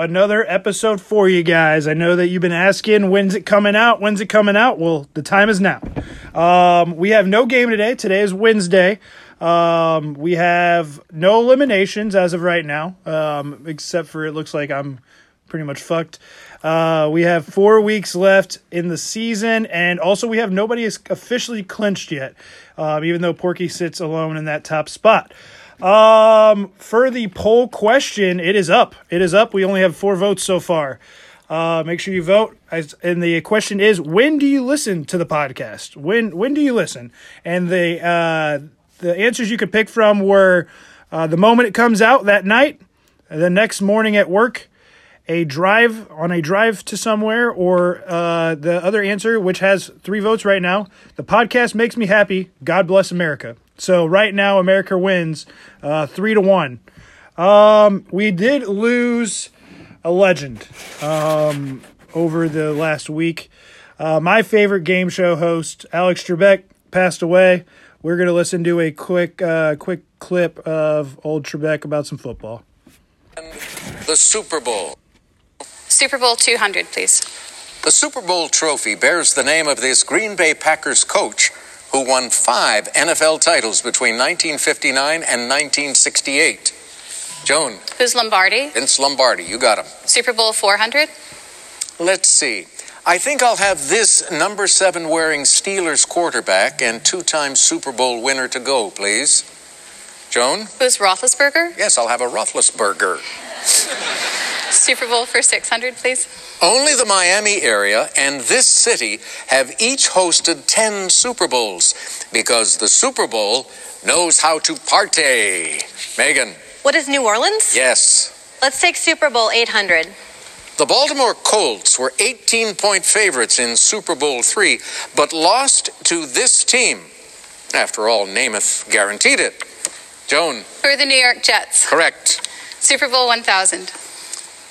another episode for you guys. I know that you've been asking when's it coming out? When's it coming out? Well, the time is now. Um, we have no game today. Today is Wednesday. Um, we have no eliminations as of right now, um, except for it looks like I'm pretty much fucked. Uh, we have four weeks left in the season, and also we have nobody is officially clinched yet, um, even though Porky sits alone in that top spot. Um, for the poll question, it is up. It is up. We only have four votes so far. Uh, make sure you vote. As, and the question is, when do you listen to the podcast? When when do you listen? And the uh, the answers you could pick from were uh, the moment it comes out that night, the next morning at work, a drive on a drive to somewhere, or uh, the other answer, which has three votes right now. The podcast makes me happy. God bless America. So right now, America wins uh, three to one. Um, we did lose a legend um, over the last week. Uh, my favorite game show host, Alex Trebek, passed away. We're gonna listen to a quick, uh, quick clip of old Trebek about some football. The Super Bowl. Super Bowl 200, please. The Super Bowl trophy bears the name of this Green Bay Packers coach who won five NFL titles between 1959 and 1968. Joan, Who's Lombardi? Vince Lombardi, you got him. Super Bowl 400. Let's see. I think I'll have this number seven wearing Steelers quarterback and two time Super Bowl winner to go, please. Joan? Who's Roethlisberger? Yes, I'll have a Roethlisberger. Super Bowl for 600, please. Only the Miami area and this city have each hosted 10 Super Bowls because the Super Bowl knows how to party. Megan? What is New Orleans? Yes. Let's take Super Bowl 800. The Baltimore Colts were 18 point favorites in Super Bowl three, but lost to this team. After all, Namath guaranteed it. Joan, Who are the New York Jets? correct. Super Bowl 1000.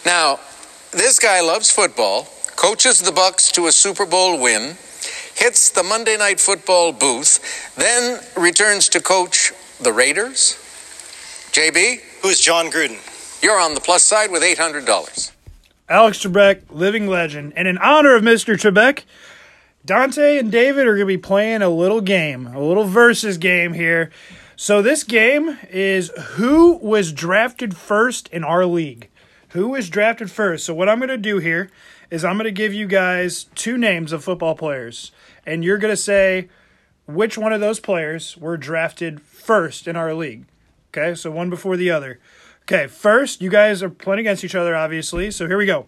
Now, this guy loves football, coaches the Bucks to a Super Bowl win, hits the Monday Night Football booth, then returns to coach the Raiders. JB, Who's Jon Gruden? you're on the plus side with $800. Alex Trebek, living legend. And in honor of Mr. Trebek, Dante and David are going to be playing a little game, a little versus game here. So this game is who was drafted first in our league. Who was drafted first? So what I'm going to do here is I'm going to give you guys two names of football players, and you're going to say which one of those players were drafted first in our league. Okay, so one before the other. Okay, first, you guys are playing against each other, obviously. So here we go.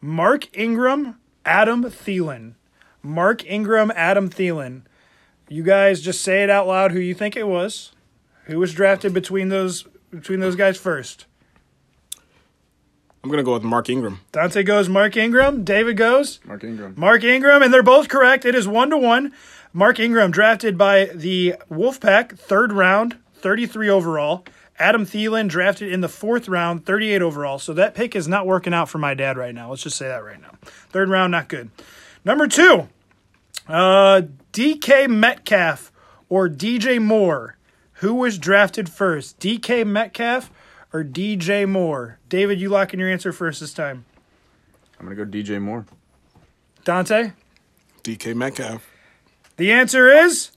Mark Ingram, Adam Thielen. Mark Ingram, Adam Thielen. You guys just say it out loud who you think it was. Who was drafted between those between those guys first? I'm gonna go with Mark Ingram. Dante goes Mark Ingram. David goes Mark Ingram. Mark Ingram, and they're both correct. It is one to one. Mark Ingram drafted by the Wolfpack, third round, 33 overall. Adam Thielen drafted in the fourth round, 38 overall. So that pick is not working out for my dad right now. Let's just say that right now. Third round, not good. Number two, uh, DK Metcalf or DJ Moore. Who was drafted first, DK Metcalf or DJ Moore? David, you lock in your answer first this time. I'm gonna go DJ Moore. Dante? DK Metcalf. The answer is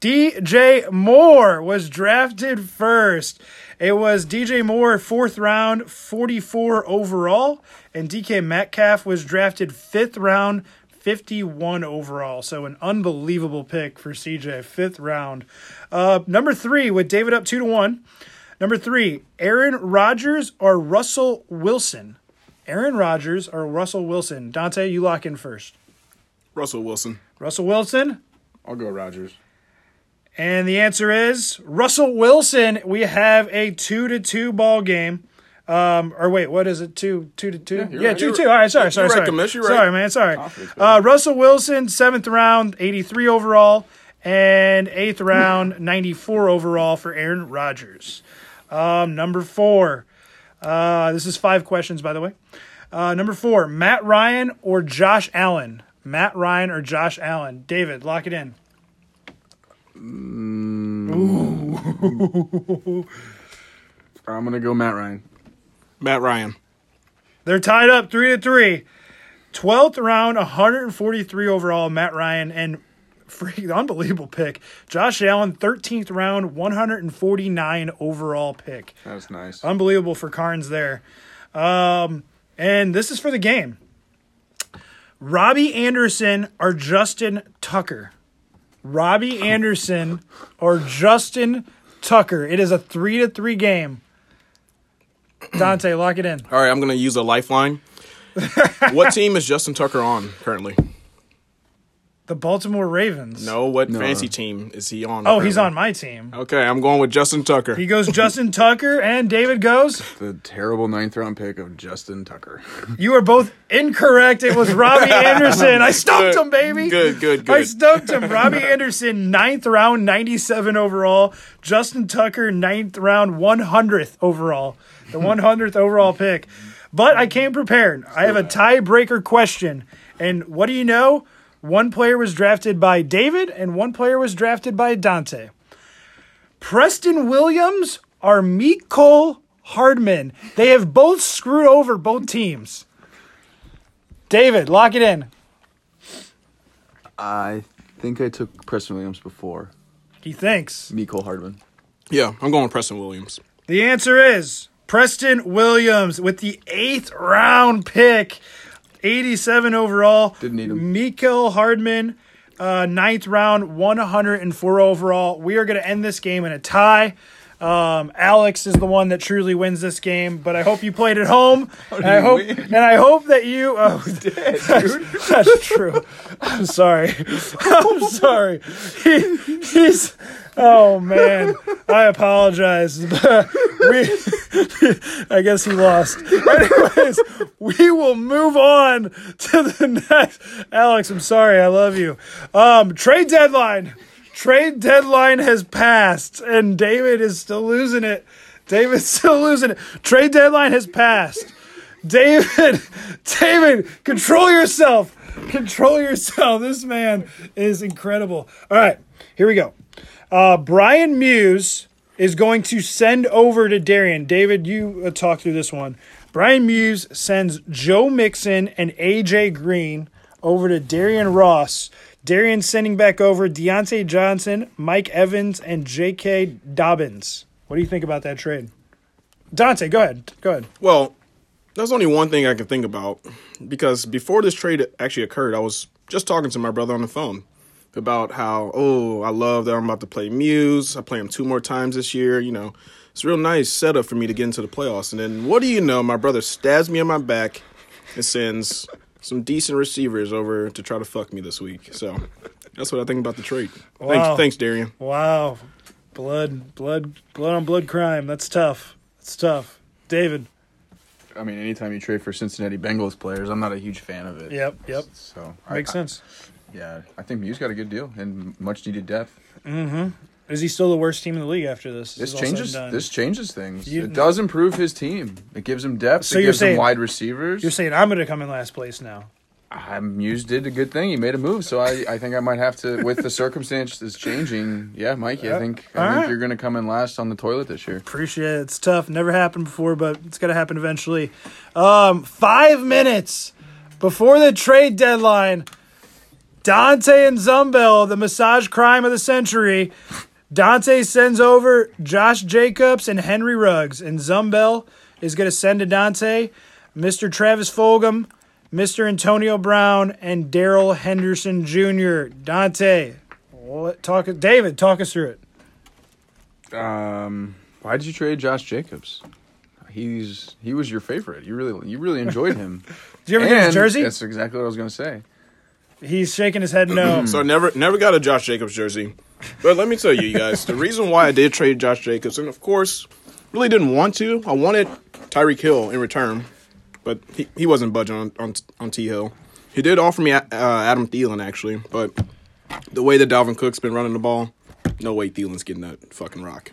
DJ Moore was drafted first. It was DJ Moore, fourth round, 44 overall, and DK Metcalf was drafted fifth round, 51 overall. So an unbelievable pick for CJ, fifth round. Uh, number three, with David up two to one. Number three, Aaron Rodgers or Russell Wilson. Aaron Rodgers or Russell Wilson. Dante, you lock in first. Russell Wilson. Russell Wilson. I'll go Rodgers. And the answer is Russell Wilson. We have a two to two ball game. Um, or wait, what is it? Two, two to two? Yeah, you're right. two, You're- two. All right, sorry, you're sorry, right, sorry. Commish, you're right. Sorry, man, sorry. Uh, Russell Wilson, seventh round, 83 overall, and eighth round, 94 overall for Aaron Rodgers. Um, number four. Uh, this is five questions, by the way. Uh, number four, Matt Ryan or Josh Allen? Matt Ryan or Josh Allen? David, lock it in. I'm gonna go Matt Ryan. Matt Ryan. They're tied up three to three. 12th round, 143 overall, Matt Ryan, and freaking unbelievable pick. Josh Allen, 13th round, 149 overall pick. That's nice. Unbelievable for Carnes there. Um, and this is for the game. Robbie Anderson or Justin Tucker. Robbie Anderson or Justin Tucker. It is a three to three game. Dante, lock it in. All right, I'm going to use a lifeline. what team is Justin Tucker on currently? The Baltimore Ravens. No, what No. fantasy team is he on? Oh, he's on my team. Okay, I'm going with Justin Tucker. He goes Justin Tucker and David goes. The terrible ninth round pick of Justin Tucker. You are both incorrect. It was Robbie Anderson. I stumped him, baby. Good, good, good. I good. stumped him. Robbie Anderson, ninth round, 97 overall. Justin Tucker, ninth round, 100th overall. The 100th overall pick. But I came prepared. I have a tiebreaker question. And what do you know? One player was drafted by David, and one player was drafted by Dante. Preston Williams or Mecole Hardman. They have both screwed over both teams. David, lock it in. I think I took Preston Williams before. He thinks. Mecole Hardman. yeah, I'm going with Preston Williams. The answer is Preston Williams with the eighth round pick, 87 overall. Didn't need him. Mecole Hardman, uh, ninth round, 104 overall. We are going to end this game in a tie. Um, Alex is the one that truly wins this game, but I hope you played at home. And I hope, win? and I hope that you. Oh, that's, that's true. I'm sorry. I'm sorry. He, he's. Oh man, I apologize. we, I guess he lost. Anyways, we will move on to the next. Alex, I'm sorry. I love you. Um, trade deadline. Trade deadline has passed, and David is still losing it. David's still losing it. Trade deadline has passed. David, David, control yourself. Control yourself. This man is incredible. All right, here we go. Uh, Brian Muse is going to send over to Darian. David, you uh, talk through this one. Brian Muse sends Joe Mixon and AJ Green over to Darian Ross. Darian sending back over Diontae Johnson, Mike Evans, and J.K. Dobbins. What do you think about that trade? Dante, go ahead. Go ahead. Well, there's only one thing I can think about because before this trade actually occurred, I was just talking to my brother on the phone about how, oh, I love that I'm about to play Muse. I play him two more times this year. You know, it's a real nice setup for me to get into the playoffs. And then what do you know? My brother stabs me on my back and sends some decent receivers over to try to fuck me this week. So that's what I think about the trade. Wow. Thanks, thanks, Darian. Wow. Blood, blood, blood on blood crime. That's tough. That's tough. David. I mean, anytime you trade for Cincinnati Bengals players, I'm not a huge fan of it. Yep, yep. So Makes I, sense. I, yeah, I think Muse got a good deal and much needed depth. Mm-hmm. Is he still the worst team in the league after this? This is all said and changes. This changes things. You- it does improve his team. It gives him depth. So it gives saying- him wide receivers. You're saying I'm going to come in last place now. I, Muse did a good thing. He made a move, so I, I think I might have to. With the circumstances changing, yeah, Mikey, I think I All think right. you're going to come in last on the toilet this year. Appreciate it. It's tough. Never happened before, but it's going to happen eventually. Um, five minutes before the trade deadline, Dante and Zumbel, the massage crime of the century. Dante sends over Josh Jacobs and Henry Ruggs, and Zumbel is going to send to Dante Mr. Travis Fulgham, Mr. Antonio Brown, and Darrell Henderson Jr. Dante, what, talk David, talk us through it. Um, why did you trade Josh Jacobs? He's he was your favorite. You really you really enjoyed him. Did you ever get his jersey? That's exactly what I was going to say. He's shaking his head no. So I never never got a Josh Jacobs jersey. But let me tell you, you guys, the reason why I did trade Josh Jacobs, and of course, really didn't want to. I wanted Tyreek Hill in return, but he, he wasn't budging on, on on T Hill. He did offer me uh, Adam Thielen actually, but the way that Dalvin Cook's been running the ball, no way Thielen's getting that fucking rock.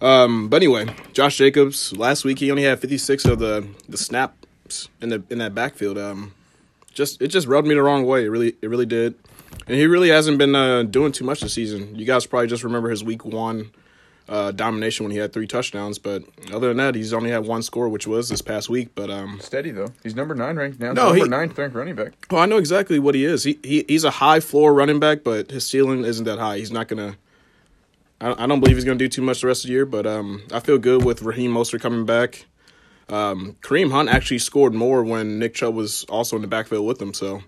Um, but anyway, Josh Jacobs last week he only had 56 of the the snaps in the in that backfield. Um, just it just rubbed me the wrong way. It really it really did. And he really hasn't been uh, doing too much this season. You guys probably just remember his week one uh, domination when he had three touchdowns. But other than that, he's only had one score, which was this past week. But um, Steady though. He's number nine ranked now. No, number he- nine ranked running back. well, I know exactly what he is. He, he he's a high floor running back, but his ceiling isn't that high. He's not gonna. I, I don't believe he's gonna do too much the rest of the year. But um, I feel good with Raheem Mostert coming back. Um, Kareem Hunt actually scored more when Nick Chubb was also in the backfield with him. So,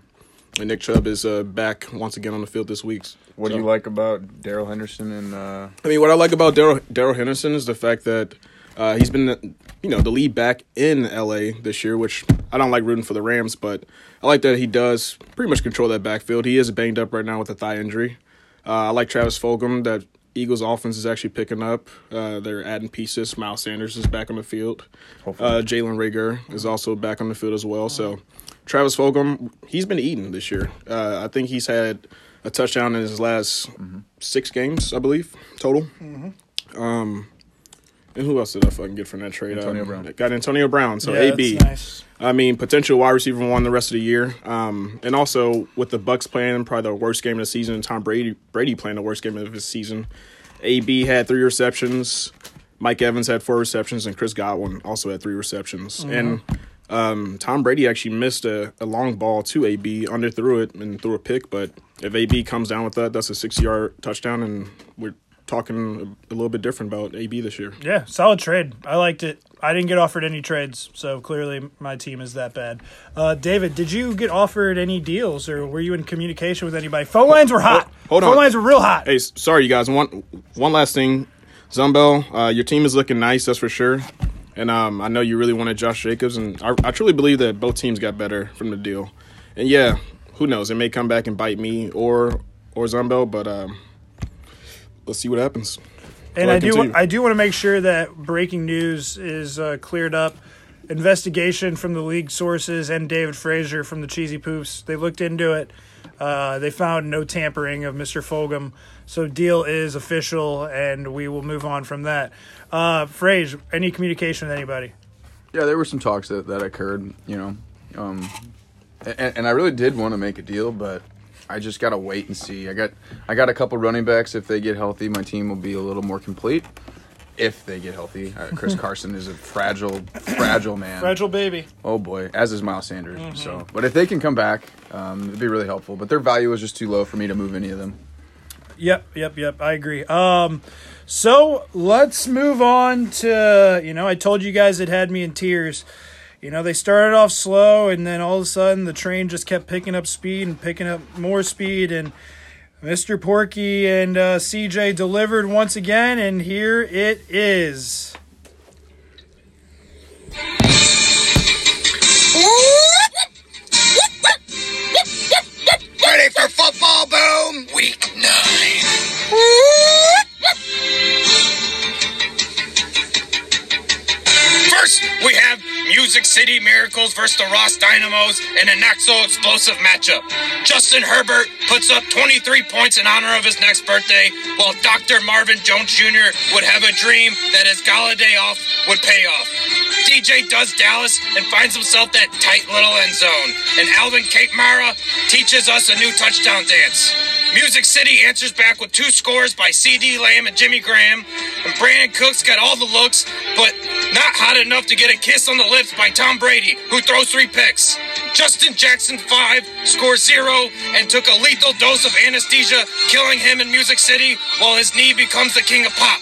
and Nick Chubb is uh, back once again on the field this week. What do you like about Darrell Henderson and uh, I mean, what I like about Daryl Darrell Henderson is the fact that uh, he's been, you know, the lead back in LA this year. Which I don't like rooting for the Rams, but I like that he does pretty much control that backfield. He is banged up right now with a thigh injury. Uh, I like Travis Fulgham. That Eagles offense is actually picking up. Uh, they're adding pieces. Miles Sanders is back on the field. Uh, Jalen Reagor is also back on the field as well. So Travis Fulgham, he's been eating this year. Uh, I think he's had a touchdown in his last six games, I believe, total. Um, and who else did I fucking get from that trade? Antonio Um, Brown. Got Antonio Brown. So Yeah, AB. that's nice. I mean, potential wide receiver one the rest of the year. Um, and also with the Bucks playing probably the worst game of the season, and Tom Brady Brady playing the worst game of his season. AB had three receptions. Mike Evans had four receptions, and Chris Godwin also had three receptions. And um, Tom Brady actually missed a, a long ball to AB, underthrew it, and threw a pick. But if AB comes down with that, that's a six-yard touchdown, and we're talking a, a little bit different about AB this year. Yeah, solid trade. I liked it. I didn't get offered any trades, so clearly my team is that bad. Uh, David, did you get offered any deals, or were you in communication with anybody? Phone lines were hot. hold on, Phone on. lines were real hot. Hey, sorry, you guys. One one last thing, Zumbel, uh, your team is looking nice. That's for sure. And um, I know you really wanted Josh Jacobs, and I, I truly believe that both teams got better from the deal. And yeah, who knows? It may come back and bite me or or Zumbel, but um, let's see what happens. And Well, I do. I do want to make sure that breaking news is uh, cleared up. Investigation from the league sources and David Frazier from the Cheesy Poofs. They looked into it. Uh, they found no tampering of Mr. Fulgham. So deal is official, and we will move on from that. Uh, Frazier, any communication with anybody? Yeah, there were some talks that, that occurred, you know, um, and, and I really did want to make a deal, but I just gotta wait and see. I got I got a couple running backs. If they get healthy, my team will be a little more complete. If they get healthy, uh, Chris Carson is a fragile, fragile man. Fragile baby. Oh boy, as is Miles Sanders. So, but if they can come back, um, it'd be really helpful. But their value was just too low for me to move any of them. Yep, yep, yep. I agree. Um, so let's move on to you know I told you guys it had me in tears. You know they started off slow and then all of a sudden the train just kept picking up speed and picking up more speed and Mr. Porky and uh, CJ delivered once again and here it is. Ready for football, boom? Week Miracles versus the Ross Dynamos in a so explosive matchup. Justin Herbert puts up 23 points in honor of his next birthday, while Dr. Marvin Jones Jr. would have a dream that his gala day off would pay off. DJ does Dallas and finds himself that tight little end zone, and Alvin Kate Mara teaches us a new touchdown dance. Music City answers back with two scores by CeeDee Lamb and Jimmy Graham, and Brandin Cooks got all the looks, but not hot enough to get a kiss on the lips by Tom Brady, who throws three picks. Justin Jackson, five, scores zero, and took a lethal dose of anesthesia, killing him in Music City while his knee becomes the king of pop.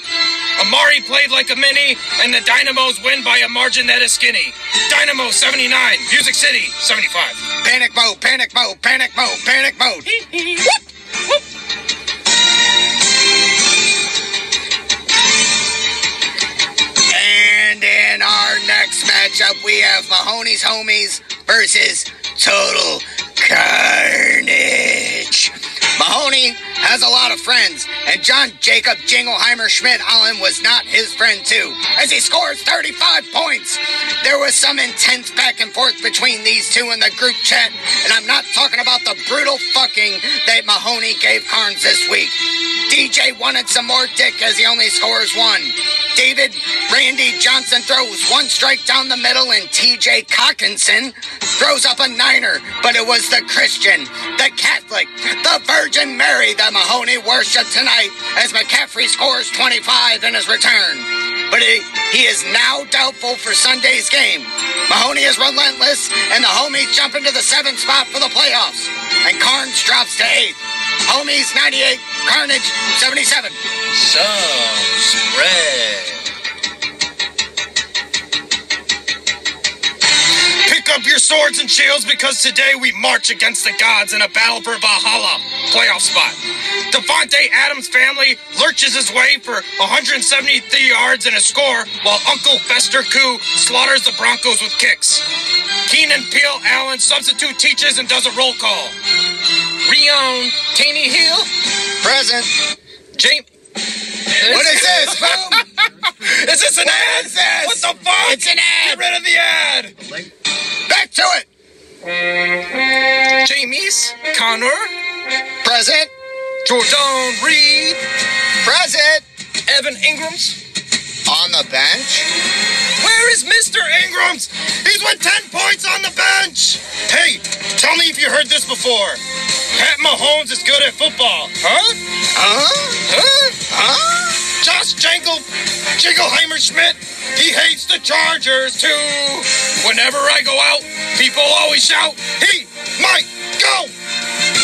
Amari played like a mini, and the Dynamos win by a margin that is skinny. Dynamo 79, Music City 75. Panic mode, panic mode, panic mode, panic mode. our next matchup, we have Mahoney's Homies versus Total Carnage. Mahoney has a lot of friends, and John Jacob Jingleheimer Schmidt Allen was not his friend too, as he scores 35 points. There was some intense back and forth between these two in the group chat, and I'm not talking about the brutal fucking that Mahoney gave Carnes this week. DJ wanted some more dick as he only scores one. David, Randy, Johnson throws one strike down the middle, and TJ Cockinson throws up a niner. But it was the Christian, the Catholic, the Virgin Mary that Mahoney worshiped tonight as McCaffrey scores 25 in his return. But he, he is now doubtful for Sunday's game. Mahoney is relentless, and the homies jump into the seventh spot for the playoffs. And Carnes drops to eighth. Homies 98, Carnage 77. Some spread. Up your swords and shields because today we march against the gods in a battle for Valhalla playoff spot. Davante Adams' family lurches his way for 173 yards and a score while Uncle Fester Koo slaughters the Broncos with kicks. Keenan Peel Allen substitute teaches and does a roll call. Rion Taney Hill. Present. James. What is this? Boom. Is this an ad? is this? What the fuck? It's an ad. Get rid of the ad. Back to it. Jamies Connor. Present. Jordan Reed. Present. Evan Ingrams. On the bench. Where is Mr. Ingrams? He's with 10 points on the bench. Hey, tell me if you heard this before. Pat Mahomes is good at football. Huh? Huh? Huh? Huh? Jangle, Jingleheimer Schmidt, he hates the Chargers too. Whenever I go out, people always shout, he might go.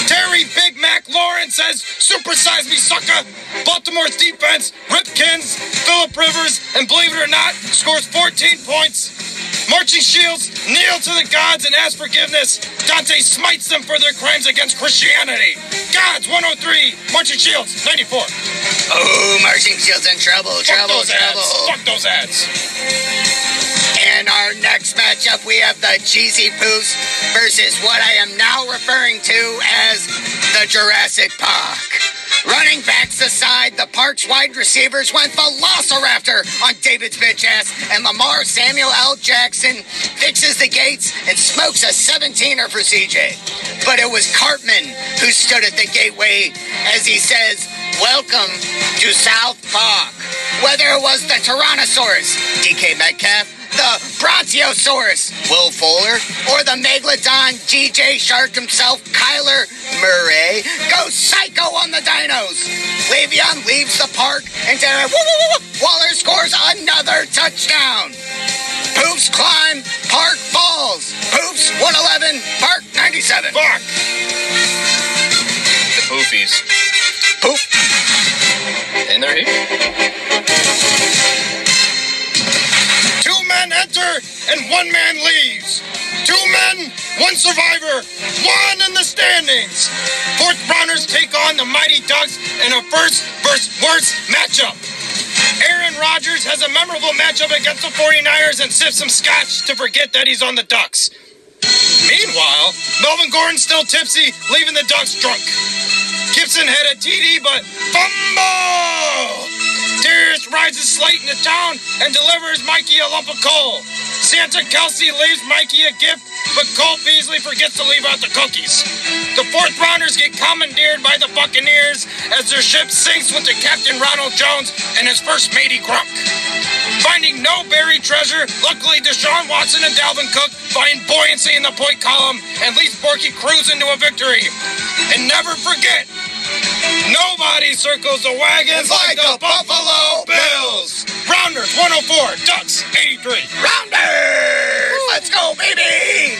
Terry Big Mac Lawrence says, supersize me, sucker. Baltimore's defense, Ripkins, Philip Rivers, and believe it or not, scores 14 points. Marching Shields kneel to the gods and ask forgiveness. Dante smites them for their crimes against Christianity. Gods 103, Marching Shields 94. Oh, Marching Shields in trouble, Fuck trouble, those trouble. ads. Fuck those ads. In our next matchup, we have the Cheesy Poofs versus what I am now referring to as the Jurassic Park. Running backs aside, the Park's wide receivers went velociraptor on David's bitch ass, and Lamar Samuel L. Jackson fixes the gates and smokes a 17er for CJ. But it was Cartman who stood at the gateway as he says, Welcome to South Park. Whether it was the Tyrannosaurus, DK Metcalf, the Brontosaurus, Will Fuller, or the Megalodon GJ Shark himself, Kyler Murray, goes psycho on the dinos. Le'Veon leaves the park, and Darren Waller scores another touchdown. Poops climb, Park falls. Poops 111, Park 97. Fuck. The poofies. Poop. And they're here. And one man leaves. Two men, one survivor, one in the standings. Fourth rounders take on the Mighty Ducks in a first versus worst matchup. Aaron Rodgers has a memorable matchup against the 49ers and sips some scotch to forget that he's on the Ducks. Meanwhile, Melvin Gordon's still tipsy, leaving the Ducks drunk. Gibson had a TD, but fumble! Darius rides his slate into town and delivers Mikey a lump of coal. Santa Kelce leaves Mikey a gift, but Cole Beasley forgets to leave out the cookies. The fourth rounders get commandeered by the Buccaneers as their ship sinks with the Captain Ronald Jones and his first matey Gronk. Finding no buried treasure, luckily Deshaun Watson and Dalvin Cook find buoyancy in the point column and lead Borky cruise into a victory. And never forget, nobody circles the wagons like, the, Buffalo Bills. Rounders 104, Ducks 83. Rounders! Let's go, baby!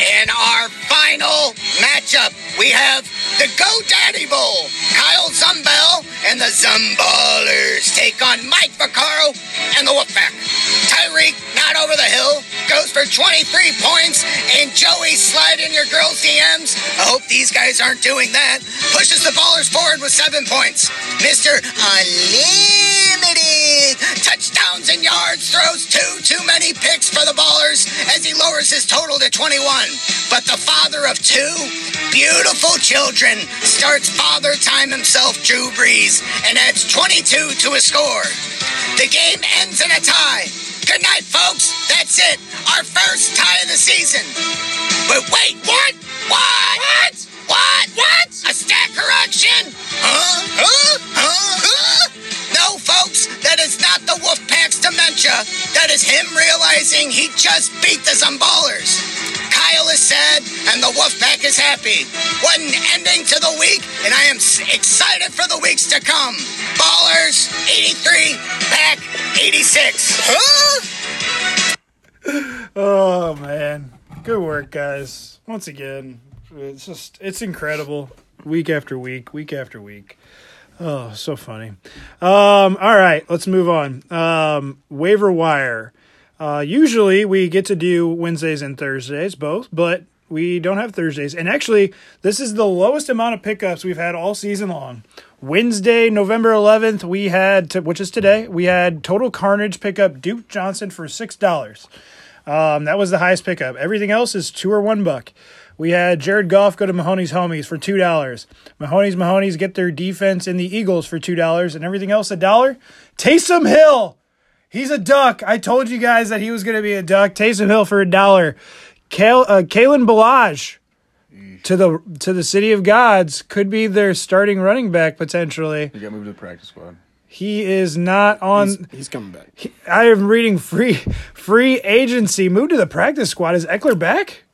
In our final matchup, we have the GoDaddy Bowl. Kyle Zumbell and the Zumballers take on Mike Vaccaro and the Wolfpack. Tyreek, not over the hill, goes for 23 points, and Joey slide in your girl's DMs. I hope these guys aren't doing that. Pushes the ballers forward with seven points. Mr. Unlimited and yards throws two too many picks for the ballers as he lowers his total to 21. But the father of two beautiful children starts father time himself, Drew Brees, and adds 22 to his score. The game ends in a tie. Good night, folks. That's it. Our first tie of the season. But wait, what? What? What? What? What? A stat correction? Huh? Huh? Huh? Huh? No, folks, that is not the Wolfpack's dementia. That is him realizing he just beat the Zumballers. Kyle is sad, and the Wolfpack is happy. What an ending to the week, and I am excited for the weeks to come. Ballers, 83, Pack, 86. Huh? Oh man, good work, guys. Once again, it's just it's incredible. Week after week, week after week. Oh, so funny. Um, all right, let's move on. Um, waiver wire. Uh, usually we get to do Wednesdays and Thursdays both, but we don't have Thursdays. And actually, this is the lowest amount of pickups we've had all season long. Wednesday, November 11th, we had, to, which is today, we had Total Carnage pickup Duke Johnson for $6. Um, that was the highest pickup. Everything else is two or one buck. We had Jared Goff go to Mahoney's Homies for two dollars. Mahoney's Mahoney's get their defense in the Eagles for two dollars, and everything else a dollar. Taysom Hill, he's a duck. I told you guys that he was going to be a duck. Taysom Hill for a dollar. Kale, uh, Kalen Ballage to the to the City of Gods could be their starting running back potentially. He got moved to the practice squad. He is not on. He's, he's coming back. I am reading free free agency. Moved to the practice squad. Is Ekeler back?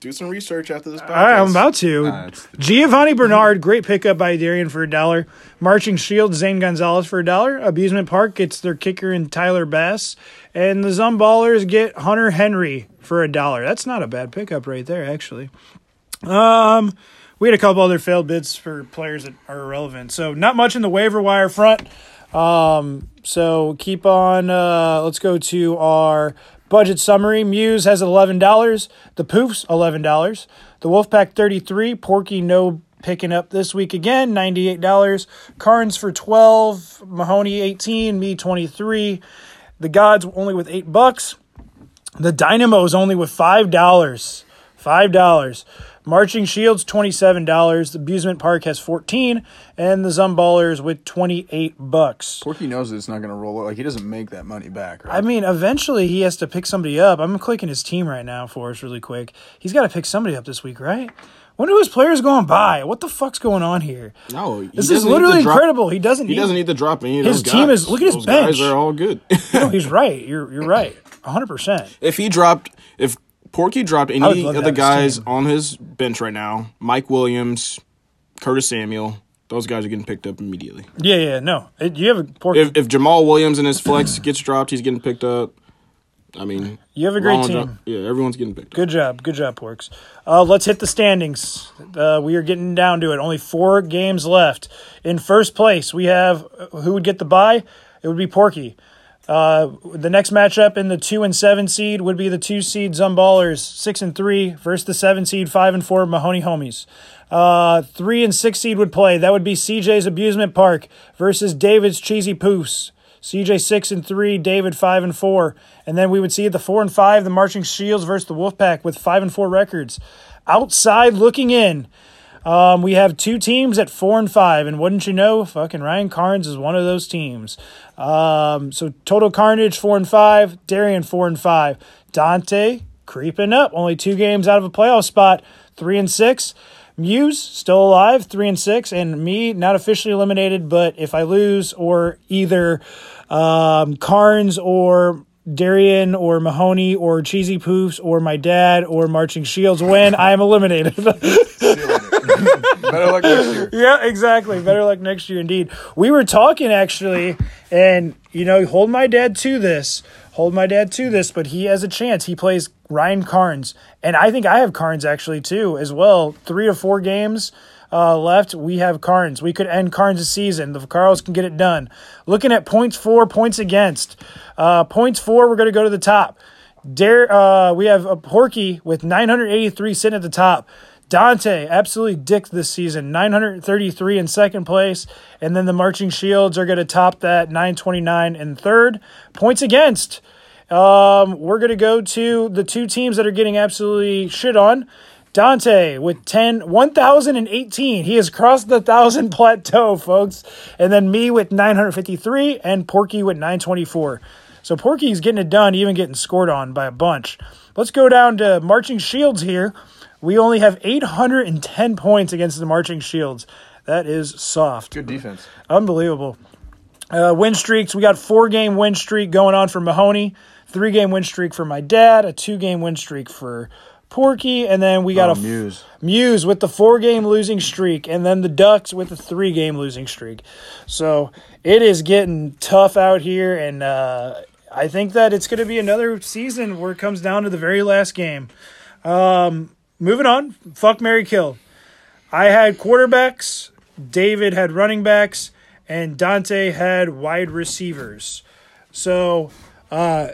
Do do some research after this podcast. All right, I'm about to. Nah, Giovani Bernard, great pickup by Darian for a dollar. Marching Shield, Zane Gonzalez for a dollar. Abusement Park gets their kicker in Tyler Bass. And the Zumballers get Hunter Henry for a dollar. That's not a bad pickup right there, actually. Um, we had a couple other failed bids for players that are irrelevant. So not much in the waiver wire front. Um, so keep on. Uh, let's go to our Budget summary Muse has $11. The Poof's $11. The Wolfpack 33, Porky no picking up this week again, $98. Carnes for 12, Mahoney 18, me 23. The Gods only with 8 bucks. The Dynamo's only with $5. $5. Marching Shields twenty seven dollars. The Abusement Park has fourteen, and the Zumballers with twenty eight bucks. Porky knows that it's not going to roll. Out. Like he doesn't make that money back. Right? I mean, eventually he has to pick somebody up. I'm clicking his team right now for us really quick. He's got to pick somebody up this week, right? When are his players going by? What the fuck's going on here? No, he This is literally drop- incredible. He doesn't. He need, doesn't need to drop any His team guys. is- look at his those bench. Guys are all good. No, he's right. You're you're right. 100. percent if he dropped, if Porky dropped any of the guys team. on his bench right now, Mike Williams, Curtis Samuel, those guys are getting picked up immediately. Yeah, yeah. No, it, you have a poor. If, if Jamaal Williams in his flex gets dropped, he's getting picked up. I mean, You have a great team. Yeah, everyone's getting picked up. Good job. Good job, Porks. Uh, let's hit the standings. Uh, we are getting down to it. Only four games left. In first place, we have who would get the bye? It would be Porky. Uh, the next matchup in the two and seven seed would be the two seed Zumballers, six and three, versus the seven seed, five and four Mahoney Homies. Uh, three and six seed would play. That would be CJ's Abusement Park versus David's Cheesy Poofs. CJ six and three, David five and four, and then we would see the four and five, the Marching Shields versus the Wolfpack with five and four records. Outside looking in, um, we have two teams at four and five, and wouldn't you know, fucking Ryan Carnes is one of those teams. Um, so total carnage four and five, Darian four and five, Dante creeping up, only two games out of a playoff spot, three and six. Muse still alive, three and six, and me not officially eliminated. But if I lose, or either um, Carnes or Darian or Mahoney or Cheesy Poofs or my dad or Marching Shields win, I am eliminated. Better luck next year. yeah, exactly. Better luck next year, indeed. We were talking actually, and you know, hold my dad to this. Hold my dad to this, but he has a chance. He plays Ryan Carnes, and I think I have Carnes actually too as well. Three or four games uh, left. We have Carnes. We could end Carnes' season. The Carls can get it done. Looking at points for, points against. Uh, points for, we're going to go to the top. Dare, uh, we have a Porky with 983 sitting at the top. Dante absolutely dicked this season, 933 in second place, and then the Marching Shields are going to top that 929 in third. Points against, um, we're going to go to the two teams that are getting absolutely shit on. Dante with 10, 1,018. He has crossed the 1,000 plateau, folks. And then me with 953 and Porky with 924. So Porky's getting it done, even getting scored on by a bunch. Let's go down to Marching Shields here. We only have 810 points against the Marching Shields. That is soft. Good defense. Unbelievable. Uh, win streaks. We got four game win streak going on for Mahoney, three game win streak for my dad, a two game win streak for Porky, and then we got Oh, a Muse. Muse with the four game losing streak, and then the Ducks with the three game losing streak. So it is getting tough out here, and uh, I think that it's going to be another season where it comes down to the very last game. Um, moving on, fuck Mary Kill. I had quarterbacks, David had running backs, and Dante had wide receivers. So uh,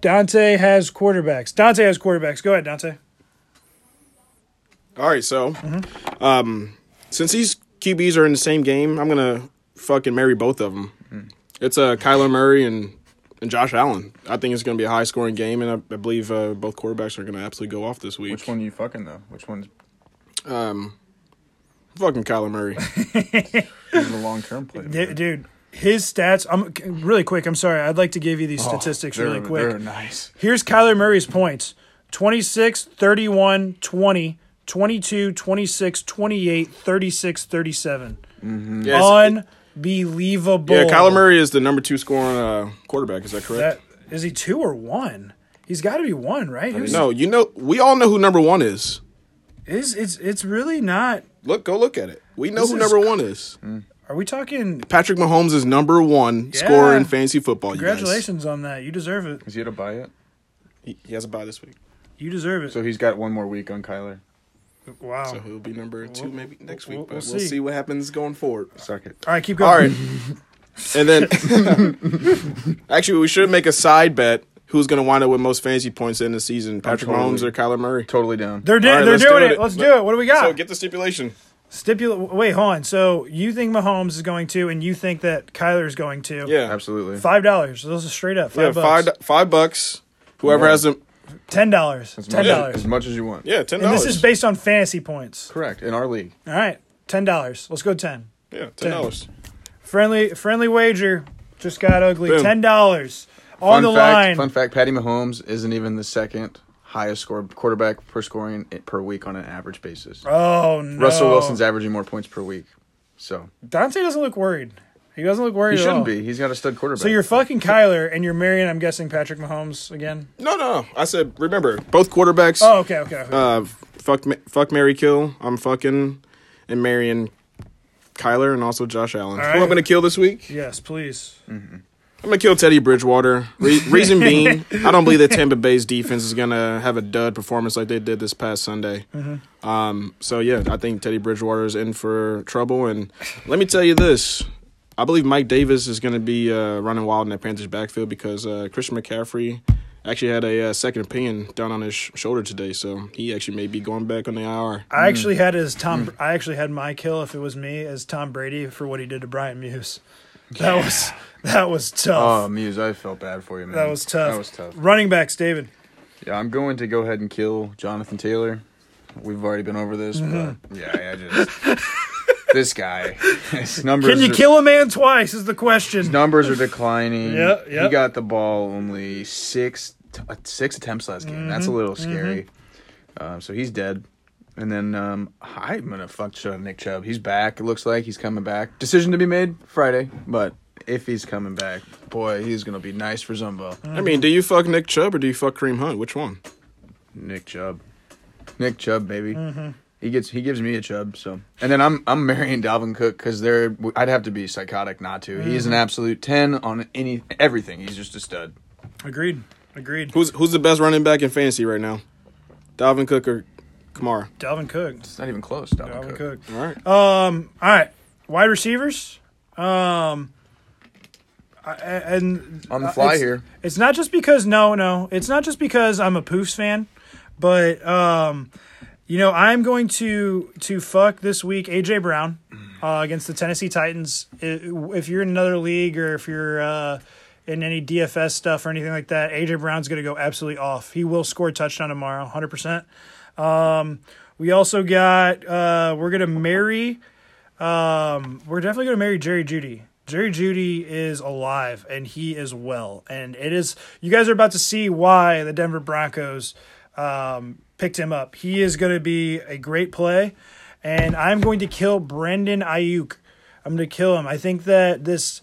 Dante has quarterbacks. Dante has quarterbacks. Go ahead, Dante. All right, so Mm-hmm. um, since these QBs are in the same game, I'm gonna fucking marry both of them. Hmm. It's uh, Kyler Murray and and Josh Allen. I think it's gonna be a high scoring game, and I, I believe uh, both quarterbacks are gonna absolutely go off this week. Which one are you fucking though? Which one's Um, fucking Kyler Murray. He's a long term play? D- dude, his stats. I'm really quick. I'm sorry. I'd like to give you these statistics they're, really quick. They're nice. Here's Kyler Murray's points 26, 31, 20, 22, 26, 28, 36, 37. Yes. Unbelievable. yeah, Kyler Murray is the number two scoring uh, quarterback. Is that correct? That, is he two or one? He's got to be one, right? Who's- no, you know, we all know who number one is. It's, it's, it's really not. Look, go look at it. We know This who is number one is. Are we talking? Patrick Mahomes is number one Yeah. scorer in fantasy football. You guys. Congratulations on that. You deserve it. Is he to buy it? He, he has a bye this week, You deserve it. So he's got one more week on Kyler. Wow. so he'll be number two maybe next week. we'll- but we'll we'll, see. see. what happens going forward. Suck it. All right, keep going. All right, and then actually, we should make a side bet. Who's going to wind up with most fantasy points in the season? Patrick totally- Mahomes or Kyler Murray? Totally down. They're, do- All right, they're doing do it. it. Let's Let- do it. What do we got? So get the stipulation. Stipula- Wait, hold on. So you think Mahomes is going to, and you think that Kyler is going to? Yeah, Absolutely. Five dollars. Those are straight up. Five yeah, bucks. five five bucks. Whoever More. has them, Ten dollars. As Ten much, dollars. as much as you want. yeah, ten And dollars. this is based on fantasy points. Correct. In our league. All right. Ten dollars. Let's go ten. yeah, ten dollars. Friendly friendly wager just got ugly. Boom. Ten dollars on fun the fact, line. Fun fact: Patty Mahomes isn't even the second highest score quarterback per scoring per week on an average basis. Oh no. Russell Wilson's averaging more points per week. So Dante doesn't look worried. He doesn't look worried he shouldn't be. He's got a stud quarterback. So you're fucking Kyler and you're marrying. I'm guessing Patrick Mahomes again. No, no, I said remember both quarterbacks. Oh, okay, okay. okay. Uh, fuck, fuck, Mary, kill. I'm fucking and marrying Kyler and also Josh Allen. All Who. I'm gonna kill this week? yes, please. I'm gonna kill Teddy Bridgewater. Re- reason being, I don't believe that Tampa Bay's defense is gonna have a dud performance like they did this past Sunday. Um, so yeah, I think Teddy Bridgewater is in for trouble. And let me tell you this: I believe Mike Davis is gonna be uh, running wild in that Panthers backfield because uh, Christian McCaffrey actually had a uh, second opinion down on his sh- shoulder today, so he actually may be going back on the IR. I actually had his Tom. I actually had my kill if it was me as Tom Brady for what he did to Brian Muse. That was that was tough. Oh, Muse, I felt bad for you, man. that was tough. That was tough. Running backs, David. Yeah, I'm going to go ahead and kill Jonathan Taylor. We've already been over this, Mm-hmm. but yeah, I just this guy. His numbers. Can you are- kill a man twice? Is the question. Numbers are declining. Yeah, yeah. He got the ball only six t- uh, six attempts last game. That's a Mm-hmm. little scary. Um, so he's dead. And then um, I'm gonna fuck shit out of Nick Chubb. He's back. It looks like he's coming back. Decision to be made Friday, but if he's coming back, boy, he's gonna be nice for Zumbo. I mean, do you fuck Nick Chubb or do you fuck Kareem Hunt? Which one? Nick Chubb, Nick Chubb, baby. Mm-hmm. He gets he gives me a chub. So and then I'm I'm marrying Dalvin Cook because they're I'd have to be psychotic not to. He's Mm-hmm. an absolute ten on any everything. He's just a stud. Agreed. Agreed. Who's who's the best running back in fantasy right now? Dalvin Cook or Kamara? Dalvin Cook. It's not even close. Dalvin, Dalvin Cook. Cook. All right. Um. All right. Wide receivers. Um. I- And On the uh, fly it's- here. It's not just because no, no. It's not just because I'm a Poofs fan, but um, you know, I'm going to to fuck this week AJ Brown uh, against the Tennessee Titans. If you're in another league or if you're uh, in any DFS stuff or anything like that, AJ Brown's going to go absolutely off. He will score a touchdown tomorrow, hundred percent. Um, we also got uh, we're gonna marry. Um, we're definitely gonna marry Jerry Jeudy. Jerry Jeudy is alive and he is well, and it is. You guys are about to see why the Denver Broncos um, picked him up. He is going to be a great play, and I'm going to kill Brandon Aiyuk. I'm going to kill him. I think that this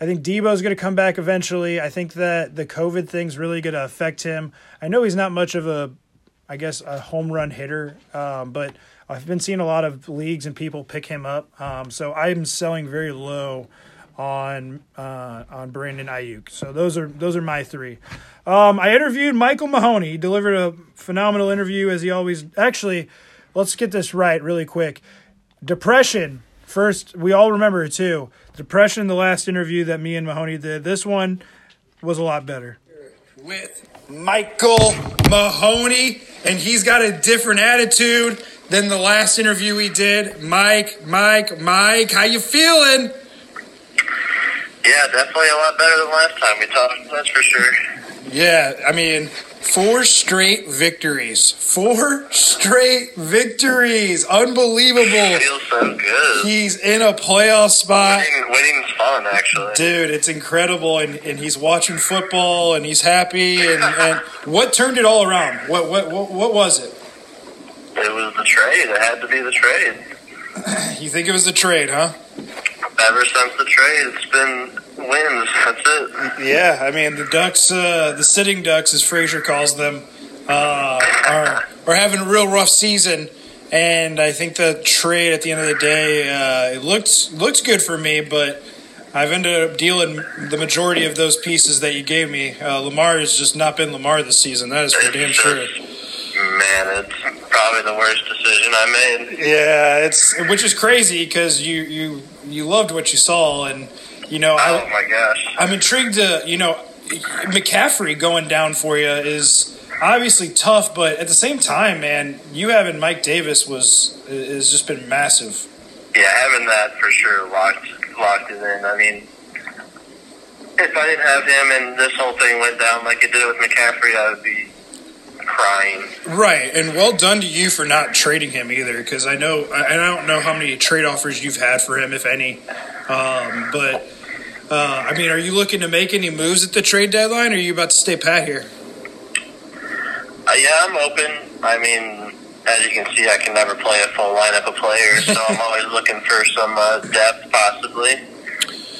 I think Deebo's going to come back eventually. I think that the COVID thing's really going to affect him. I know he's not much of a, I guess, a home run hitter, um, but I've been seeing a lot of leagues and people pick him up. Um, so I'm selling very low on uh, on Brandon Aiyuk. So those are those are my three. Um, I interviewed Michael Mahoney. He delivered a phenomenal interview as he always. Actually, let's get this right really quick. Depression. First, we all remember it too. Depression. The last interview that me and Mahoney did. This one was a lot better. With Michael Mahoney, and he's got a different attitude than the last interview we did. Mike, Mike, Mike, how you feeling? Yeah, definitely a lot better than last time we talked. That's for sure. Yeah, I mean, four straight victories. Four straight victories. Unbelievable. Feels so good. He's in a playoff spot. Winning, winning's fun, actually. Dude, it's incredible, and, and he's watching football, and he's happy. And, and what turned it all around? What, what what what was it? It was the trade. It had to be the trade. You think it was the trade, huh? Ever since the trade, it's been wins. That's it. Yeah, I mean the Ducks, uh, the sitting Ducks, as Frazier calls them, uh, are are having a real rough season, and I think the trade at the end of the day, uh, it looks looks good for me, but I've ended up dealing the majority of those pieces that you gave me. Uh, Lamar has just not been Lamar this season. That is for damn sure. Man, it's probably the worst decision I made. Yeah, it's which is crazy because you you you loved what you saw, and you know I, Oh my gosh. I'm intrigued to, you know, McCaffrey going down for you is obviously tough, but at the same time, man, you having Mike Davis was has just been massive. Yeah, having that for sure locked locked it in. I mean, if I didn't have him and this whole thing went down like it did with McCaffrey, I would be crying. Right, and well done to you for not trading him either, because I know I I don't know how many trade offers you've had for him, if any. Um, but uh, I mean, are you looking to make any moves at the trade deadline, or are you about to stay pat here? Uh, yeah, I'm open. I mean, as you can see, I can never play a full lineup of players, so I'm always looking for some uh, depth, possibly.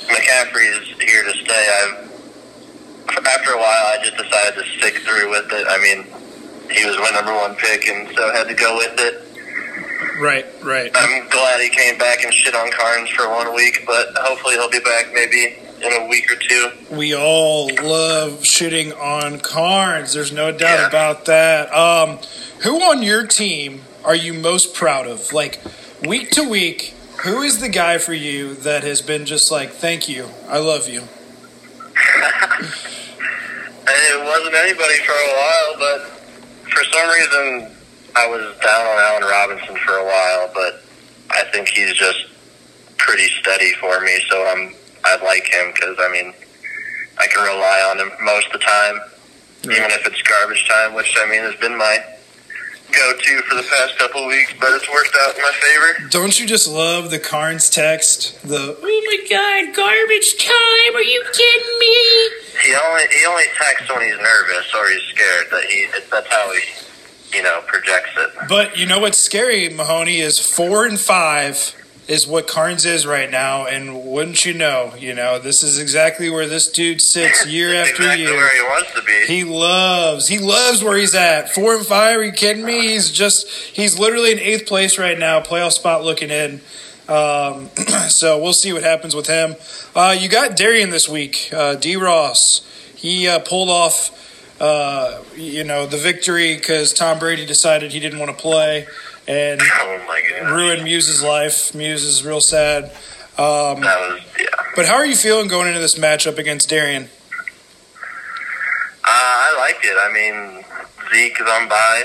McCaffrey is here to stay. I've after a while, I just decided to stick through with it. I mean, he was my number one pick, and so I had to go with it. Right, right. I'm glad he came back and shit on Carnes for one week, but hopefully he'll be back maybe in a week or two. We all love shitting on Carnes. There's no doubt about that. Um, who on your team are you most proud of? Like week to week, who is the guy for you that has been just like, thank you, I love you? It wasn't anybody for a while, but for some reason I was down on Allen Robinson for a while, but I think he's just pretty steady for me, so I'm I like him because I mean I can rely on him most of the time, even if it's garbage time, which I mean has been my go-to for the past couple of weeks, but it's worked out in my favor. Don't you just love the Carnes text? The oh my god, garbage time? Are you kidding me? He only he only texts when he's nervous or he's scared. That he that's how he you know projects it. But you know what's scary, Mahoney, is four and five is what Carnes is right now, and wouldn't you know, you know, this is exactly where this dude sits year after exactly year. where he wants to be. He loves, he loves where he's at. Four and five, are you kidding me? He's just, he's literally in eighth place right now, playoff spot looking in. Um, so we'll see what happens with him. Uh, you got Darian this week, uh, D. Ross. He uh, pulled off, uh, you know, the victory because Tom Brady decided he didn't want to play and ruined Muse's life. Muse is real sad. Um, But how are you feeling going into this matchup against Darian? Uh, I like it. I mean, Zeke is on bye,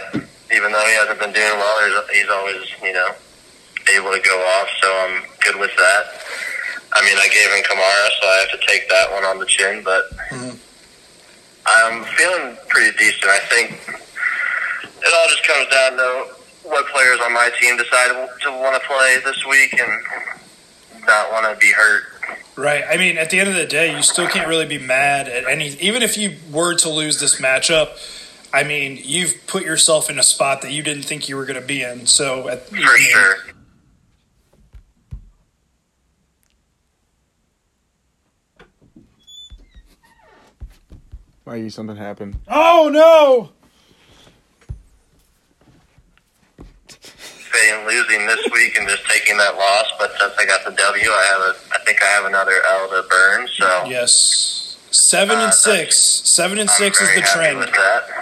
even though he hasn't been doing well. He's, he's always, you know, able to go off, so I'm good with that. I mean, I gave him Kamara, so I have to take that one on the chin, but I'm feeling pretty decent. I think it all just comes down to what players on my team decide to want to play this week and not want to be hurt. Right. I mean, at the end of the day, you still can't really be mad at any. Even if you were to lose this matchup, I mean, you've put yourself in a spot that you didn't think you were going to be in. So, at, For sure. Mikey, something happened. Oh no! Fading losing this week and just taking that loss, but since I got the W, I have a. I think I have another L to burn. So Yes. Seven and uh, six. Seven and six is the trend.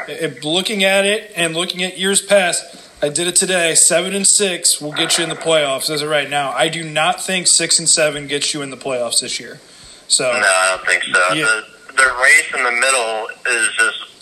If looking at it and looking at years past, I did it today. Seven and six will get you in the playoffs as of right now. I do not think six and seven gets you in the playoffs this year. So No, I don't think so. Yeah. The the race in the middle is just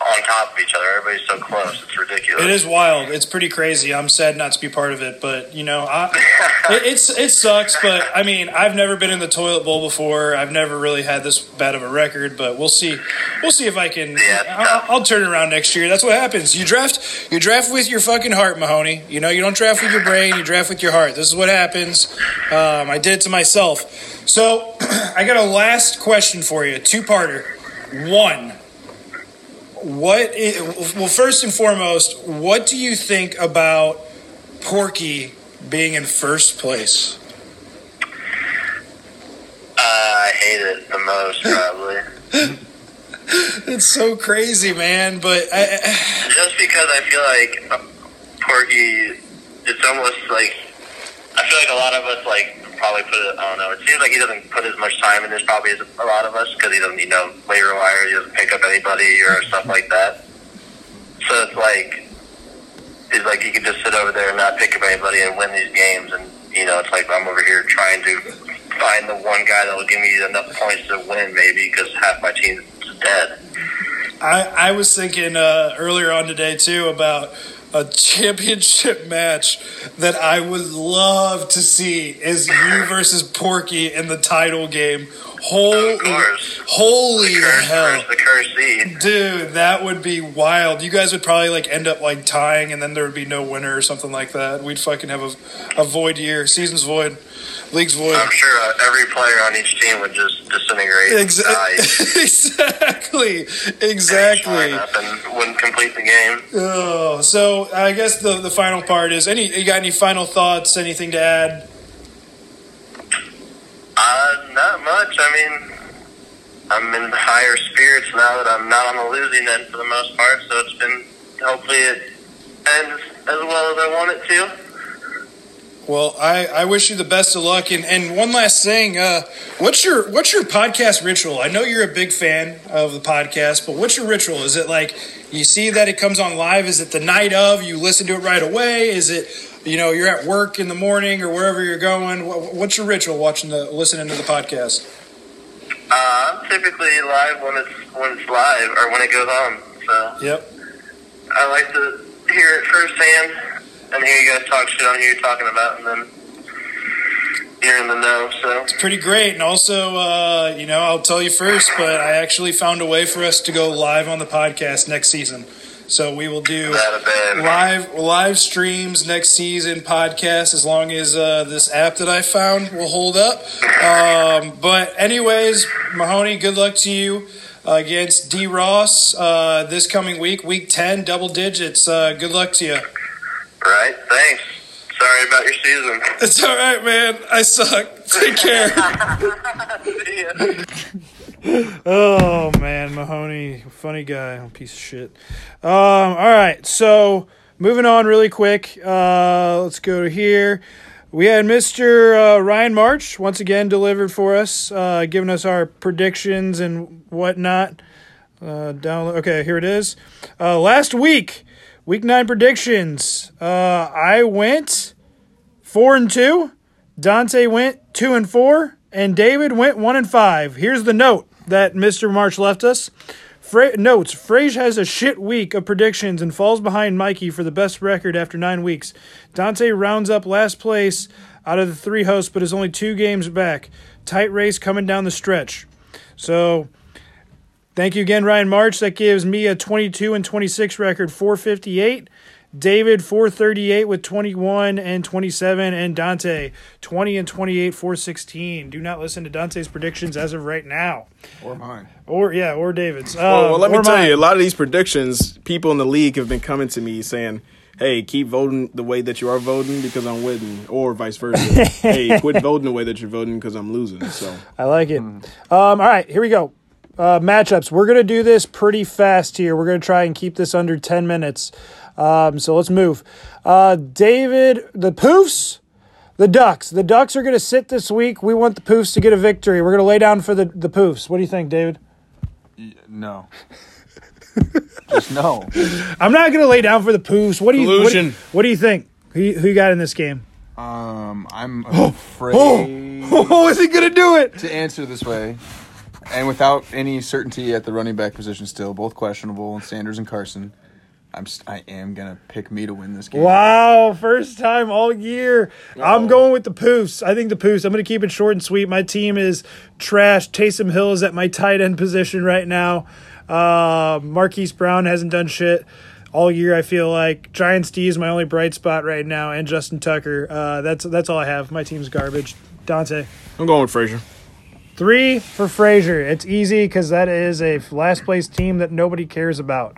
on top of each other. Everybody's so close. It's ridiculous. it is wild. It's pretty crazy. I'm sad not to be part of it, but you know, I, it, it's it sucks. But I mean, I've never been in the toilet bowl before. I've never really had this bad of a record. But we'll see. We'll see if I can. I'll, I'll turn around next year. That's what happens. You draft. You draft with your fucking heart, Mahoney. You know, you don't draft with your brain. You draft with your heart. This is what happens. Um, I did it to myself. So I got a last question for you. Two parter. One. What well first and foremost, what do you think about Porky being in first place? Uh, I hate it the most, probably. It's so crazy, man, but I, Just because I feel like Porky, it's almost like I feel like a lot of us like probably put it. I don't know. It seems like he doesn't put as much time in this probably as a lot of us because he doesn't, you know, waiver wire. He doesn't pick up anybody or stuff like that. So it's like it's like he could just sit over there and not pick up anybody and win these games. And you know, it's like I'm over here trying to find the one guy that will give me enough points to win, maybe because half my team's dead. I, I was thinking uh, earlier on today too about a championship match that I would love to see is you versus Porky in the title game. Holy, holy hell. The cursed seed. Dude, that would be wild. You guys would probably like end up like tying, and then there would be no winner or something like that. We'd fucking have a, a void year, season's void, league's void. I'm sure uh, every player on each team would just disintegrate Exa- exactly, exactly. up and wouldn't complete the game. Oh, so I guess the the final part is any. You got any final thoughts? Anything to add? Uh, not much. I mean, I'm in higher spirits now that I'm not on the losing end for the most part. So it's been hopefully it ends as well as I want it to. Well, I, I wish you the best of luck. And, and one last thing, uh, what's your what's your podcast ritual? I know you're a big fan of the podcast, but what's your ritual? Is it like you see that it comes on live? Is it the night of? You listen to it right away? Is it you know you're at work in the morning or wherever you're going? What, what's your ritual watching the listening to the podcast? Uh, I'm typically live when it's when it's live or when it goes on. So Yep. I like to hear it firsthand and hear you guys talk shit on who you're talking about, and then you're in the know. So It's pretty great. And also, uh, you know, I'll tell you first, but I actually found a way for us to go live on the podcast next season. So we will do live live streams next season podcast as long as uh, this app that I found will hold up. Um, but anyways, Mahoney, good luck to you uh, against D Ross uh, this coming week, week ten, double digits. Uh, good luck to you. Right, thanks. Sorry about your season. It's all right, man. I suck. Take care. oh man, Mahoney, funny guy, piece of shit. Um, all right, so moving on really quick. Uh, let's go to here. We had Mr. Uh, Ryan March once again delivered for us, uh, giving us our predictions and whatnot. Uh, down. Okay, here it is. Uh, last week, week nine predictions. Uh, I went four and two. Dante went two and four, and David went one and five. Here's the note that Mr. March left us. Fra- notes: Frage has a shit week of predictions and falls behind Mikey for the best record after nine weeks. Dante rounds up last place out of the three hosts, but is only two games back. Tight race coming down the stretch. So, thank you again, Ryan March. That gives me a 22 and 26 record, 458. David 438 with 21 and 27 and Dante 20 and 28 416. Do not listen to Dante's predictions as of right now. Or mine. Or yeah, or David's. well, well, Um, let me or tell mine. you, a lot of these predictions, people in the league have been coming to me saying, "Hey, keep voting the way that you are voting because I'm winning," or vice versa. hey, quit voting the way that you're voting because I'm losing. So I like it. Um, all right, here we go. Uh, matchups. We're gonna do this pretty fast here. We're gonna try and keep this under ten minutes. Um, so let's move. Uh, David, the Poofs, the Ducks. The Ducks are gonna sit this week. We want the Poofs to get a victory. We're gonna lay down for the the Poofs. What do you think, David? No. Just no. I'm not gonna lay down for the Poofs. What do you what, Collusion. what do you think? Who you- who you got in this game? Um, I'm afraid Oh, is he gonna do it? to answer this way, and without any certainty at the running back position, still both questionable, and Sanders and Carson. I'm s- I am gonna pick me to win this game. Wow, first time all year. I'm going with the Poofs. I think the Poofs. I'm going to keep it short and sweet. My team is trash. Taysom Hill is at my tight end position right now. Uh, Marquise Brown hasn't done shit all year. I feel like Giants D is my only bright spot right now, and Justin Tucker. Uh, that's that's all I have. My team's garbage. Dante. I'm going with Frazier. Three for Frazier. It's easy because that is a last place team that nobody cares about.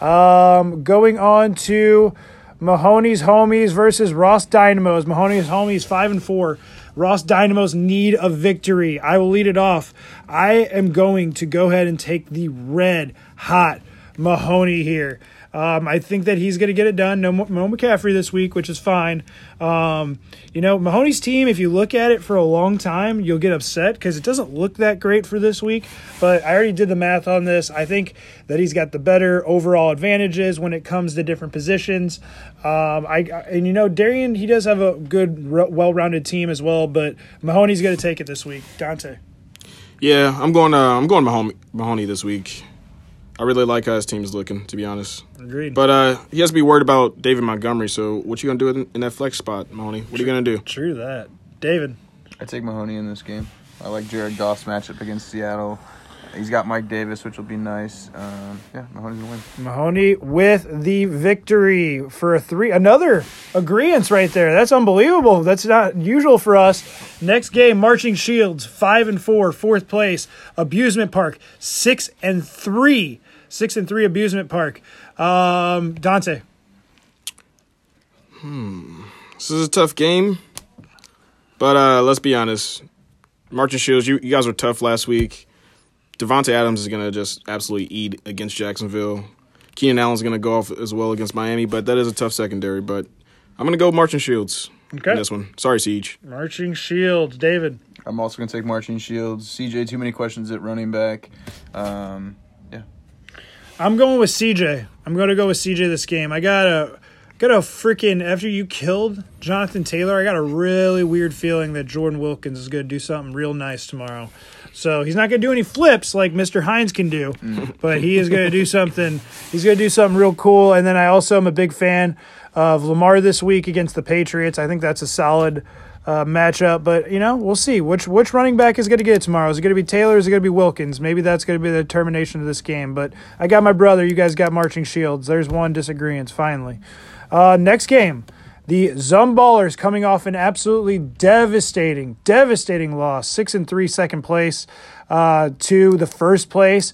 Um, going on to Mahoney's homies versus Ross Dynamos. Mahoney's homies five and four. Ross Dynamos need a victory. I will lead it off. I am going to go ahead and take the red hot Mahoney here. Um, I think that he's going to get it done. No, Mo McCaffrey this week, which is fine. Um, you know, Mahoney's team, if you look at it for a long time, you'll get upset because it doesn't look that great for this week. But I already did the math on this. I think that he's got the better overall advantages when it comes to different positions. Um, I and you know, Darian, he does have a good, well-rounded team as well. But Mahoney's going to take it this week. Dante. Yeah, I'm going. Uh, I'm going Mahoney, Mahoney this week. I really like how his team is looking, to be honest. Agreed. But uh, he has to be worried about David Montgomery. So what you gonna do in, in that flex spot, Mahoney? What are you gonna do? True that. David. I take Mahoney in this game. I like Jared Goff's matchup against Seattle. He's got Mike Davis, which will be nice. Um, yeah, Mahoney's gonna win. Mahoney with the victory for a three. Another agreement right there. That's unbelievable. That's not usual for us. Next game, Marching Shields, five and four, fourth place. Abusement Park, six and three. Six and three Abusement Park. Um, Dante. This is a tough game, but uh, let's be honest. Marching Shields, you, you guys were tough last week. Davante Adams is gonna just absolutely eat against Jacksonville. Keenan Allen's gonna go off as well against Miami, but that is a tough secondary. But I'm gonna go Marching Shields Okay. in this one. Sorry, Siege. Marching Shields, David. I'm also gonna take Marching Shields. CJ, too many questions at running back. Um, yeah. I'm going with CJ. I'm going to go with CJ this game. I got a got a freaking after you killed Jonathan Taylor. I got a really weird feeling that Jordan Wilkins is going to do something real nice tomorrow. So he's not going to do any flips like Mr. Hines can do, but he is going to do something. He's going to do something real cool. And then I also am a big fan of Lamar this week against the Patriots. I think that's a solid uh, matchup. But you know, we'll see which which running back is going to get it tomorrow. Is it going to be Taylor? Is it going to be Wilkins? Maybe that's going to be the determination of this game. But I got my brother. You guys got marching shields. There's one disagreement finally. Uh, next game. The Zumballers coming off an absolutely devastating, devastating loss, six and three, second place, uh, to the first place,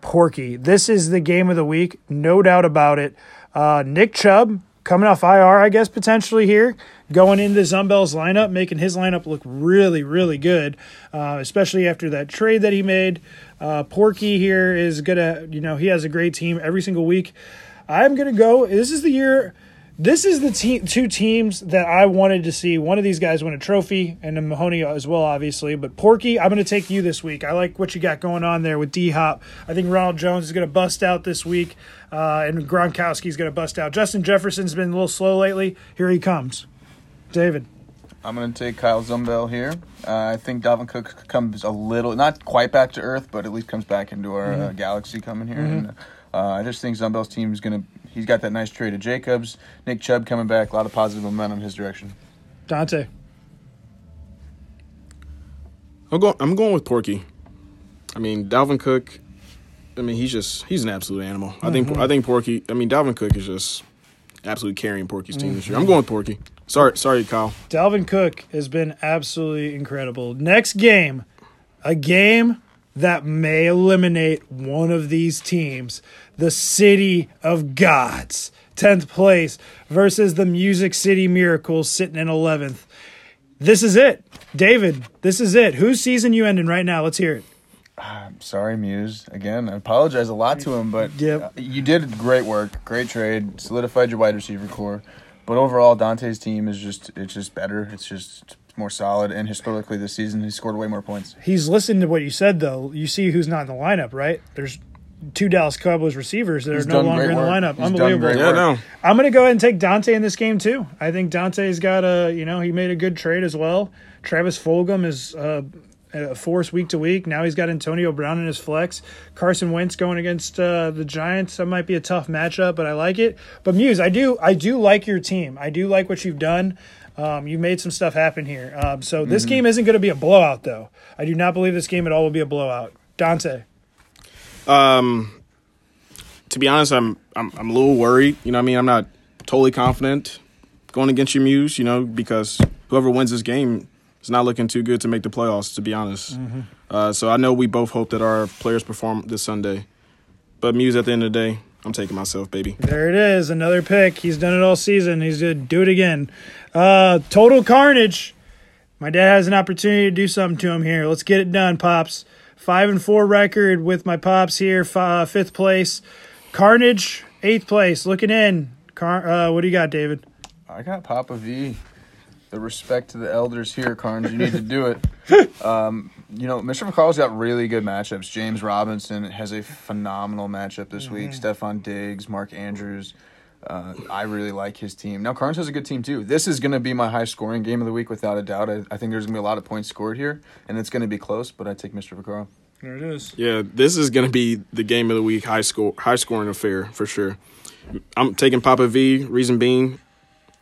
Porky. This is the game of the week, no doubt about it. Uh, Nick Chubb coming off IR, I guess potentially here, going into Zumbell's lineup, making his lineup look really, really good, uh, especially after that trade that he made. Uh, Porky here is gonna, you know, he has a great team every single week. I'm gonna go. This is the year. This is the te- two teams that I wanted to see. One of these guys win a trophy, and Mahoney as well, obviously. But Porky, I'm going to take you this week. I like what you got going on there with D Hop. I think Ronald Jones is going to bust out this week, uh, and Gronkowski's going to bust out. Justin Jefferson's been a little slow lately. Here he comes. David. I'm going to take Kyle Zumbell here. Uh, I think Dalvin Cook comes a little, not quite back to earth, but at least comes back into our uh, galaxy coming here. And, uh, I just think Zumbell's team is going to, he's got that nice trade of Jacobs, Nick Chubb coming back, a lot of positive momentum in his direction. Dante. I'm going. I'm going with Porky. I mean, Dalvin Cook. I mean, he's just he's an absolute animal. I think. Mm-hmm. I think Porky. I mean, Dalvin Cook is just absolutely carrying Porky's team this year. I'm going with Porky. Sorry, sorry, Kyle. Dalvin Cook has been absolutely incredible. Next game, a game that may eliminate one of these teams. The City of Gods, 10th place, versus the Music City Miracles sitting in 11th. This is it. David, this is it. Whose season you ending right now? Let's hear it. I'm sorry, Muse. Again, I apologize a lot to him, but Yep. uh, you did great work, great trade, solidified your wide receiver core. But overall, Dante's team is just it's just better. It's just more solid, and historically this season he scored way more points. He's listened to what you said though. You see who's not in the lineup, right? There's two Dallas Cowboys receivers that He's are no longer in the work. lineup. He's Unbelievable. Yeah, no. I'm going to go ahead and take Dante in this game too. I think Dante's got a, you know, he made a good trade as well. Travis Fulgham is uh, a force week to week. Now he's got Antonio Brown in his flex. Carson Wentz going against uh, the Giants. That might be a tough matchup, but I like it. But Muse, I do, I do like your team. I do like what you've done. Um, you made some stuff happen here. Um, so this game isn't going to be a blowout, though. I do not believe this game at all will be a blowout. Dante. To be honest, I'm I'm I'm a little worried. You know, what I mean, I'm not totally confident going against your Muse. You know, because whoever wins this game is not looking too good to make the playoffs. To be honest, uh, so I know we both hope that our players perform this Sunday. But Muse, at the end of the day, I'm taking myself, baby. There it is, another pick. He's done it all season. He's gonna do it again. Uh, total carnage. My dad has an opportunity to do something to him here. Let's get it done, pops. Five and four record with my pops here. F- uh, fifth place. Carnage, eighth place. Looking in. Car- uh, what do you got, David? I got Papa V. The respect to the elders here, Carnes. You need to do it. Um, you know, Mr. McCall's got really good matchups. James Robinson has a phenomenal matchup this week. Stefon Diggs, Mark Andrews. Uh, I really like his team. Now, Carnes has a good team too. This is going to be my high scoring game of the week without a doubt. I, I think there's going to be a lot of points scored here, and it's going to be close, but I take Mr. Vaccaro. There it is. Yeah, this is going to be the game of the week, high score, high scoring affair for sure. I'm taking Papa V. Reason being,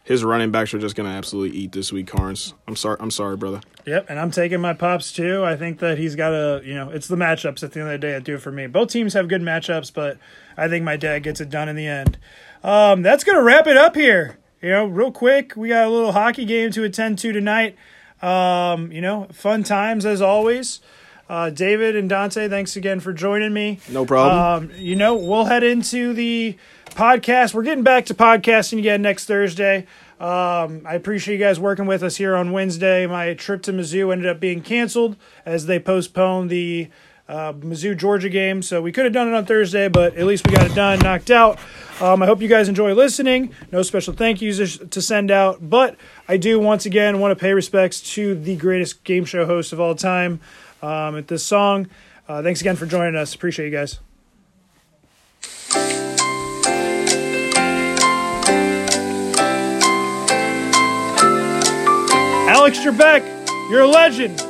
his running backs are just going to absolutely eat this week, Carnes. I'm sorry, I'm sorry, brother. Yep, and I'm taking my pops too. I think that he's got a, you know, it's the matchups at the end of the day that do it for me. Both teams have good matchups, but I think my dad gets it done in the end. Um, that's gonna wrap it up here. You know, real quick, we got a little hockey game to attend to tonight. Um, you know, fun times as always. Uh, David and Dante, thanks again for joining me. No problem. Um, you know, we'll head into the podcast. We're getting back to podcasting again next Thursday. Um, I appreciate you guys working with us here on Wednesday. My trip to Mizzou ended up being canceled as they postponed the uh, Mizzou Georgia game. So we could have done it on Thursday, but at least we got it done, knocked out. Um, I hope you guys enjoy listening. No special thank yous to send out, but I do once again want to pay respects to the greatest game show host of all time um, at this song. Uh, thanks again for joining us. Appreciate you guys. Alex Trebek, you're a legend.